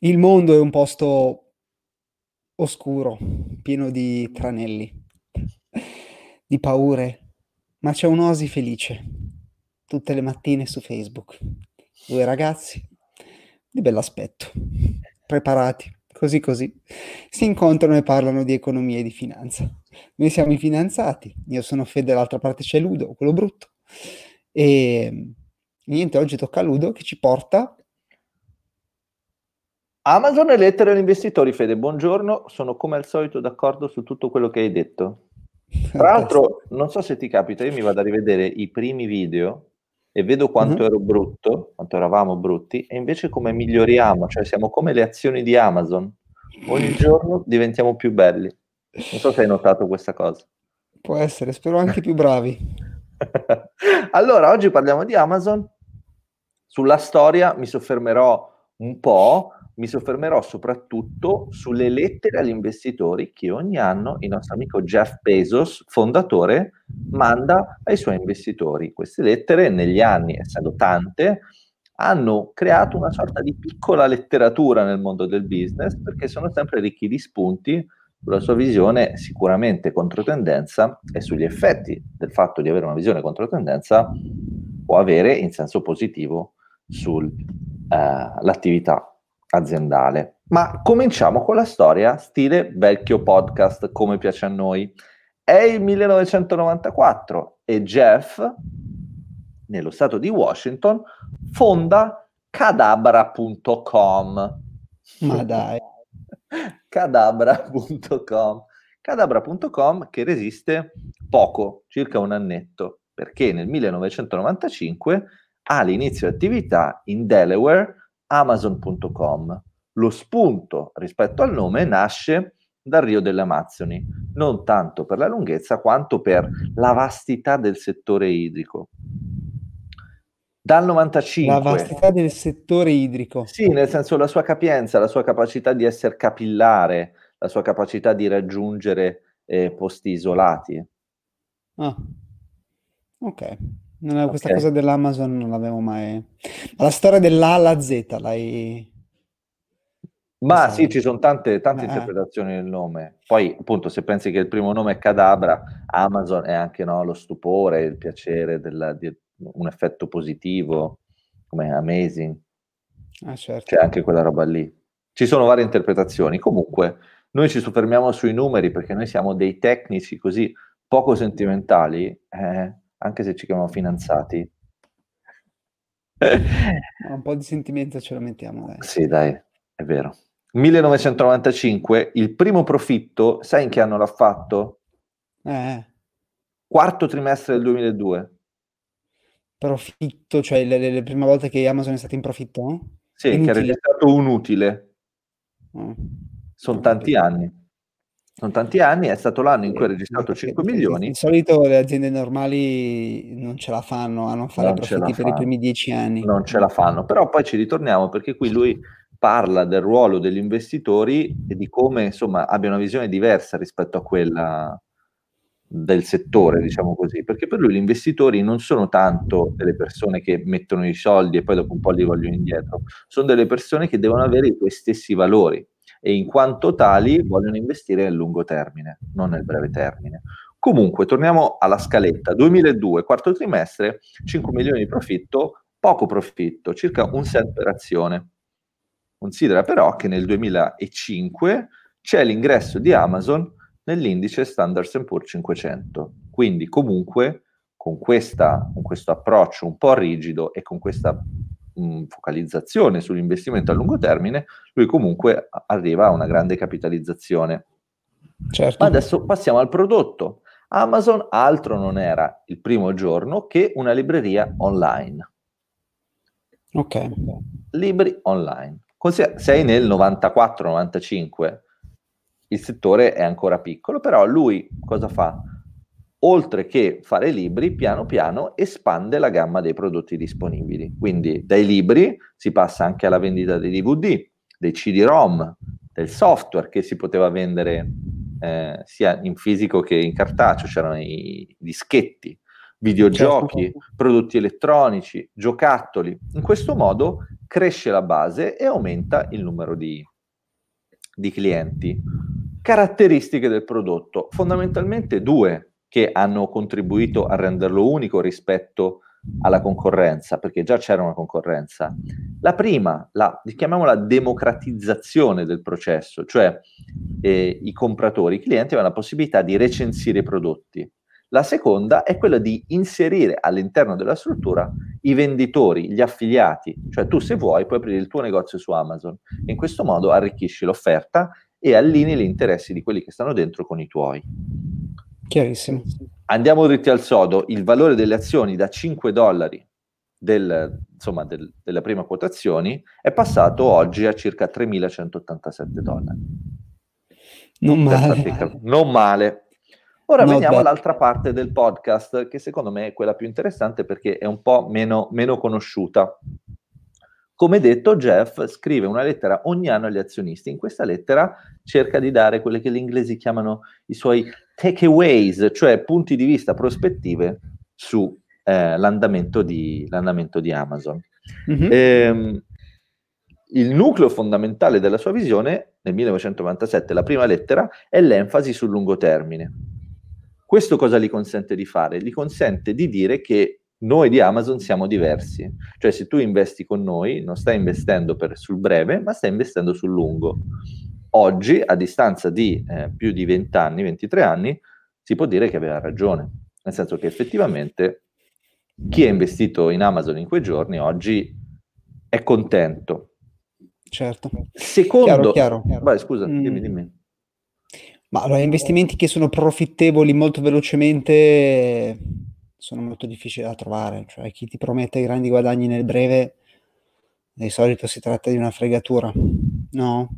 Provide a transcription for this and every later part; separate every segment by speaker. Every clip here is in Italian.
Speaker 1: Il mondo è un posto oscuro, pieno di tranelli, di paure, ma c'è un'oasi felice tutte le mattine su Facebook. Due ragazzi di bell'aspetto, preparati, così così, si incontrano e parlano di economia e di finanza. Noi siamo i finanziati, io sono Fede, dall'altra parte c'è Ludo, quello brutto. E niente, oggi tocca a Ludo che ci porta
Speaker 2: Amazon e lettere agli investitori, Fede, buongiorno, sono come al solito d'accordo su tutto quello che hai detto. Tra l'altro, non so se ti capita, io mi vado a rivedere i primi video e vedo quanto uh-huh. ero brutto, quanto eravamo brutti, e invece come miglioriamo, cioè siamo come le azioni di Amazon. Ogni giorno diventiamo più belli. Non so se hai notato questa cosa.
Speaker 1: Può essere, spero anche più bravi.
Speaker 2: allora, oggi parliamo di Amazon. Sulla storia mi soffermerò un po', mi soffermerò soprattutto sulle lettere agli investitori che ogni anno il nostro amico Jeff Bezos, fondatore, manda ai suoi investitori. Queste lettere negli anni, essendo tante, hanno creato una sorta di piccola letteratura nel mondo del business perché sono sempre ricchi di spunti sulla sua visione sicuramente controtendenza e sugli effetti del fatto di avere una visione controtendenza può avere in senso positivo sull'attività eh, aziendale. Ma cominciamo con la storia stile vecchio podcast, come piace a noi. È il 1994 e Jeff, nello stato di Washington, fonda cadabra.com.
Speaker 1: Ma dai.
Speaker 2: cadabra.com. Cadabra.com che resiste poco, circa un annetto, perché nel 1995 ha l'inizio attività in Delaware Amazon.com. Lo spunto rispetto al nome nasce dal Rio delle Amazzoni, non tanto per la lunghezza quanto per la vastità del settore idrico. Dal 95...
Speaker 1: La vastità del settore idrico.
Speaker 2: Sì, nel senso la sua capienza, la sua capacità di essere capillare, la sua capacità di raggiungere eh, posti isolati.
Speaker 1: Ah, ok. Non, questa okay. cosa dell'Amazon non l'avevo mai... la storia dell'A alla Z l'hai...
Speaker 2: Ma questa... sì, ci sono tante, tante eh. interpretazioni del nome. Poi, appunto, se pensi che il primo nome è Cadabra, Amazon è anche no, lo stupore, il piacere, della, di un effetto positivo, come Amazing.
Speaker 1: Ah, certo.
Speaker 2: C'è anche quella roba lì. Ci sono varie interpretazioni. Comunque, noi ci soffermiamo sui numeri perché noi siamo dei tecnici così poco sentimentali. Eh, anche se ci chiamiamo finanziati.
Speaker 1: Un po' di sentimento ce lo mettiamo, dai.
Speaker 2: Sì, dai, è vero. 1995, il primo profitto, sai in che anno l'ha fatto?
Speaker 1: Eh.
Speaker 2: Quarto trimestre del 2002.
Speaker 1: Profitto, cioè le, le, le prime volte che Amazon è stato in profitto?
Speaker 2: Sì, Inutile. che ha registrato un utile. Oh. Sono tanti anni. Sono tanti anni, è stato l'anno in cui ha registrato 5 milioni.
Speaker 1: Di solito le aziende normali non ce la fanno a non fare non profitti per i primi 10 anni.
Speaker 2: Non ce la fanno, però poi ci ritorniamo perché qui lui parla del ruolo degli investitori e di come insomma abbia una visione diversa rispetto a quella del settore, diciamo così, perché per lui gli investitori non sono tanto delle persone che mettono i soldi e poi dopo un po' li vogliono indietro, sono delle persone che devono avere i tuoi stessi valori e in quanto tali vogliono investire nel lungo termine, non nel breve termine. Comunque, torniamo alla scaletta. 2002, quarto trimestre, 5 milioni di profitto, poco profitto, circa un cent per azione. Considera però che nel 2005 c'è l'ingresso di Amazon nell'indice Standard Poor's 500. Quindi comunque con, questa, con questo approccio un po' rigido e con questa mh, focalizzazione sull'investimento a lungo termine, lui comunque arriva a una grande capitalizzazione. Certo. Adesso passiamo al prodotto. Amazon altro non era il primo giorno che una libreria online.
Speaker 1: Ok.
Speaker 2: Libri online. Sei nel 94-95, il settore è ancora piccolo, però lui cosa fa? Oltre che fare libri, piano piano espande la gamma dei prodotti disponibili. Quindi dai libri si passa anche alla vendita dei DVD, dei CD-ROM, del software che si poteva vendere eh, sia in fisico che in cartaceo, c'erano i dischetti, videogiochi, certo. prodotti elettronici, giocattoli. In questo modo cresce la base e aumenta il numero di, di clienti. Caratteristiche del prodotto, fondamentalmente due che hanno contribuito a renderlo unico rispetto alla concorrenza, perché già c'era una concorrenza. La prima, la, chiamiamola democratizzazione del processo, cioè eh, i compratori, i clienti avevano la possibilità di recensire i prodotti. La seconda è quella di inserire all'interno della struttura i venditori, gli affiliati, cioè tu se vuoi puoi aprire il tuo negozio su Amazon in questo modo arricchisci l'offerta e allinei gli interessi di quelli che stanno dentro con i tuoi.
Speaker 1: Chiarissimo.
Speaker 2: Andiamo dritti al sodo, il valore delle azioni da 5 dollari del, insomma, del, delle prime quotazioni è passato oggi a circa 3.187 dollari.
Speaker 1: Non male.
Speaker 2: Non male. Ora no, veniamo beh. all'altra parte del podcast, che secondo me è quella più interessante perché è un po' meno, meno conosciuta. Come detto, Jeff scrive una lettera ogni anno agli azionisti. In questa lettera cerca di dare quelle che gli inglesi chiamano i suoi takeaways, cioè punti di vista, prospettive sull'andamento eh, di, di, Amazon. Mm-hmm. Ehm, il nucleo fondamentale della sua visione, nel 1997, la prima lettera, è l'enfasi sul lungo termine. Questo cosa gli consente di fare? Gli consente di dire che noi di Amazon siamo diversi. Cioè, se tu investi con noi, non stai investendo per, sul breve, ma stai investendo sul lungo. Oggi, a distanza di eh, più di 20 anni, 23 anni, si può dire che aveva ragione. Nel senso che effettivamente chi è investito in Amazon in quei giorni oggi è contento.
Speaker 1: Certo.
Speaker 2: Secondo, chiaro, chiaro. Vai, scusa, mm. dimmi, dimmi.
Speaker 1: Ma allora, investimenti che sono profittevoli molto velocemente sono molto difficili da trovare, cioè chi ti promette grandi guadagni nel breve, di solito si tratta di una fregatura, no?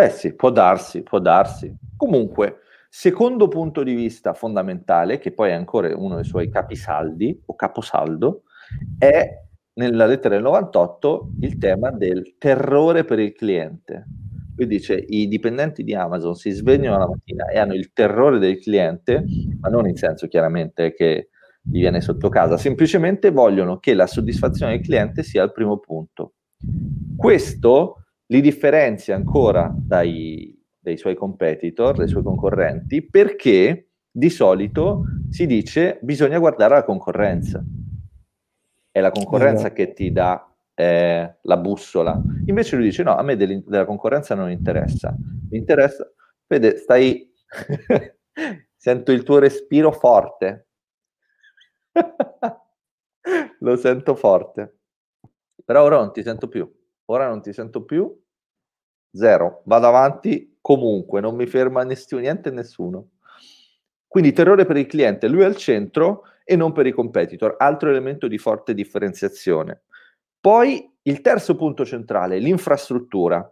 Speaker 2: Eh sì, può darsi, può darsi. Comunque, secondo punto di vista fondamentale, che poi è ancora uno dei suoi capisaldi o caposaldo, è nella lettera del 98 il tema del terrore per il cliente. Lui dice i dipendenti di Amazon si svegliano la mattina e hanno il terrore del cliente, ma non in senso chiaramente che gli viene sotto casa, semplicemente vogliono che la soddisfazione del cliente sia il primo punto. Questo li differenzia ancora dai, dai suoi competitor, dai suoi concorrenti, perché di solito si dice bisogna guardare la concorrenza. È la concorrenza che ti dà eh, la bussola. Invece lui dice no, a me della concorrenza non interessa. Mi interessa, vede, stai... Sento il tuo respiro forte. Lo sento forte. Però ora non ti sento più. Ora non ti sento più. Zero. Vado avanti comunque, non mi ferma nessuno, niente nessuno. Quindi terrore per il cliente, lui è al centro e non per i competitor, altro elemento di forte differenziazione. Poi il terzo punto centrale, l'infrastruttura.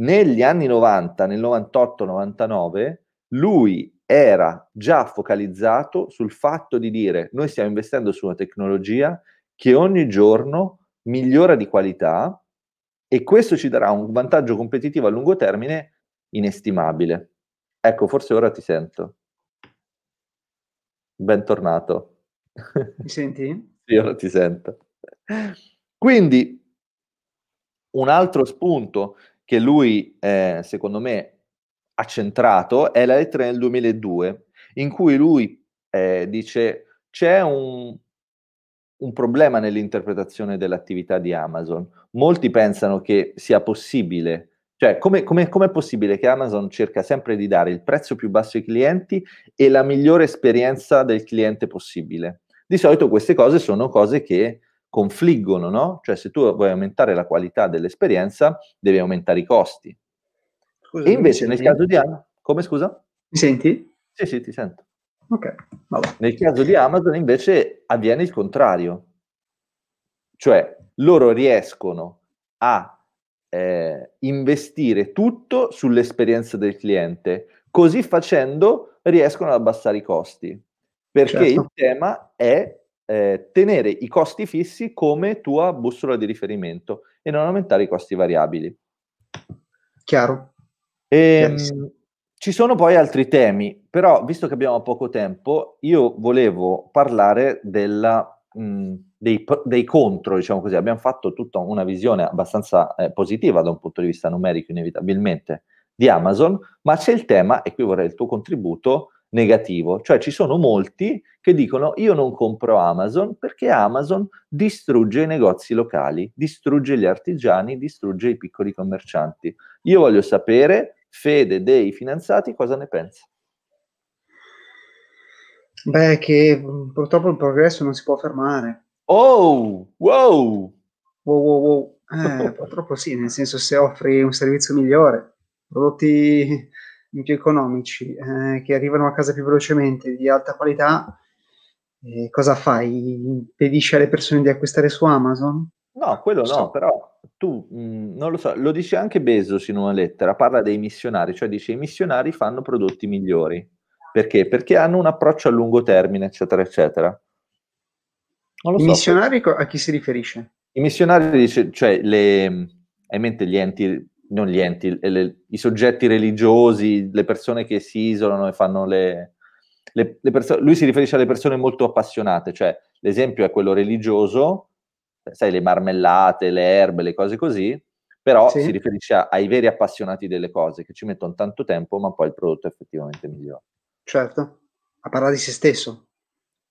Speaker 2: Negli anni 90, nel 98-99, lui era già focalizzato sul fatto di dire noi stiamo investendo su una tecnologia che ogni giorno migliora di qualità e questo ci darà un vantaggio competitivo a lungo termine inestimabile. Ecco, forse ora ti sento. Bentornato.
Speaker 1: Mi senti?
Speaker 2: sì, ora ti sento. Quindi, un altro spunto che lui, eh, secondo me, ha centrato è la lettera del 2002, in cui lui eh, dice c'è un, un problema nell'interpretazione dell'attività di Amazon. Molti pensano che sia possibile cioè, come è possibile che Amazon cerca sempre di dare il prezzo più basso ai clienti e la migliore esperienza del cliente possibile? Di solito queste cose sono cose che confliggono, no? Cioè, se tu vuoi aumentare la qualità dell'esperienza, devi aumentare i costi. Scusa, e invece nel caso di Amazon, come scusa?
Speaker 1: Mi senti?
Speaker 2: Sì, sì, ti sento.
Speaker 1: Ok,
Speaker 2: vabbè. Nel caso di Amazon invece avviene il contrario. Cioè, loro riescono a eh, investire tutto sull'esperienza del cliente. Così facendo riescono ad abbassare i costi. Perché certo. il tema è eh, tenere i costi fissi come tua bussola di riferimento e non aumentare i costi variabili.
Speaker 1: Chiaro.
Speaker 2: E, ehm, ci sono poi altri temi, però visto che abbiamo poco tempo, io volevo parlare della mh, dei, dei, contro, diciamo così, abbiamo fatto tutta una visione abbastanza eh, positiva da un punto di vista numerico, inevitabilmente, di Amazon, ma c'è il tema, e qui vorrei il tuo contributo, negativo, cioè ci sono molti che dicono io non compro Amazon perché Amazon distrugge i negozi locali, distrugge gli artigiani, distrugge i piccoli commercianti. Io voglio sapere, Fede dei finanziati, cosa ne pensa?
Speaker 1: Beh, che purtroppo il progresso non si può fermare.
Speaker 2: Oh, wow!
Speaker 1: Wow, wow, wow. Eh, purtroppo sì, nel senso se offri un servizio migliore, prodotti più economici, eh, che arrivano a casa più velocemente, di alta qualità, eh, cosa fai? Impedisci alle persone di acquistare su Amazon?
Speaker 2: No, quello so. no, però tu, mh, mm, non lo so, lo dice anche Bezos in una lettera, parla dei missionari, cioè dice i missionari fanno prodotti migliori. Perché? Perché hanno un approccio a lungo termine, eccetera, eccetera.
Speaker 1: I so, missionari a chi si riferisce?
Speaker 2: I missionari, dice, cioè le, hai in mente gli enti non gli enti, le, i soggetti religiosi, le persone che si isolano e fanno le, le, le persone, lui si riferisce alle persone molto appassionate, cioè l'esempio è quello religioso, sai, le marmellate, le erbe, le cose così, però sì. si riferisce a, ai veri appassionati delle cose che ci mettono tanto tempo, ma poi il prodotto è effettivamente migliore.
Speaker 1: Certo, a parlare di se stesso.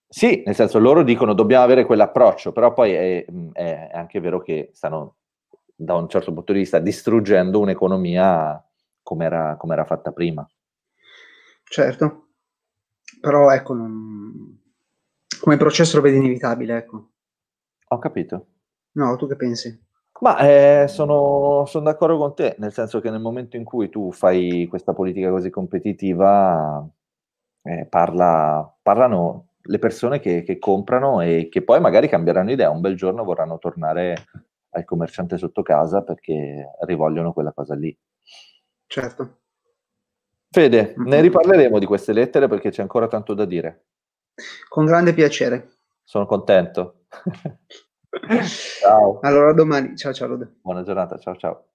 Speaker 2: Sì, nel senso loro dicono dobbiamo avere quell'approccio, però poi è, è anche vero che stanno da un certo punto di vista distruggendo un'economia come era, come era fatta prima.
Speaker 1: Certo, però ecco, non... come processo lo vedi inevitabile, ecco.
Speaker 2: Ho capito.
Speaker 1: No, tu che pensi?
Speaker 2: Ma eh, sono, sono, d'accordo con te, nel senso che nel momento in cui tu fai questa politica così competitiva, eh, parla, parlano le persone che, che, comprano e che poi magari cambieranno idea, un bel giorno vorranno tornare al commerciante sotto casa perché rivogliono quella cosa lì.
Speaker 1: Certo.
Speaker 2: Fede, mm-hmm. ne riparleremo di queste lettere perché c'è ancora tanto da dire.
Speaker 1: Con grande piacere.
Speaker 2: Sono contento. Ciao.
Speaker 1: Allora domani, ciao ciao
Speaker 2: Buona giornata, ciao ciao.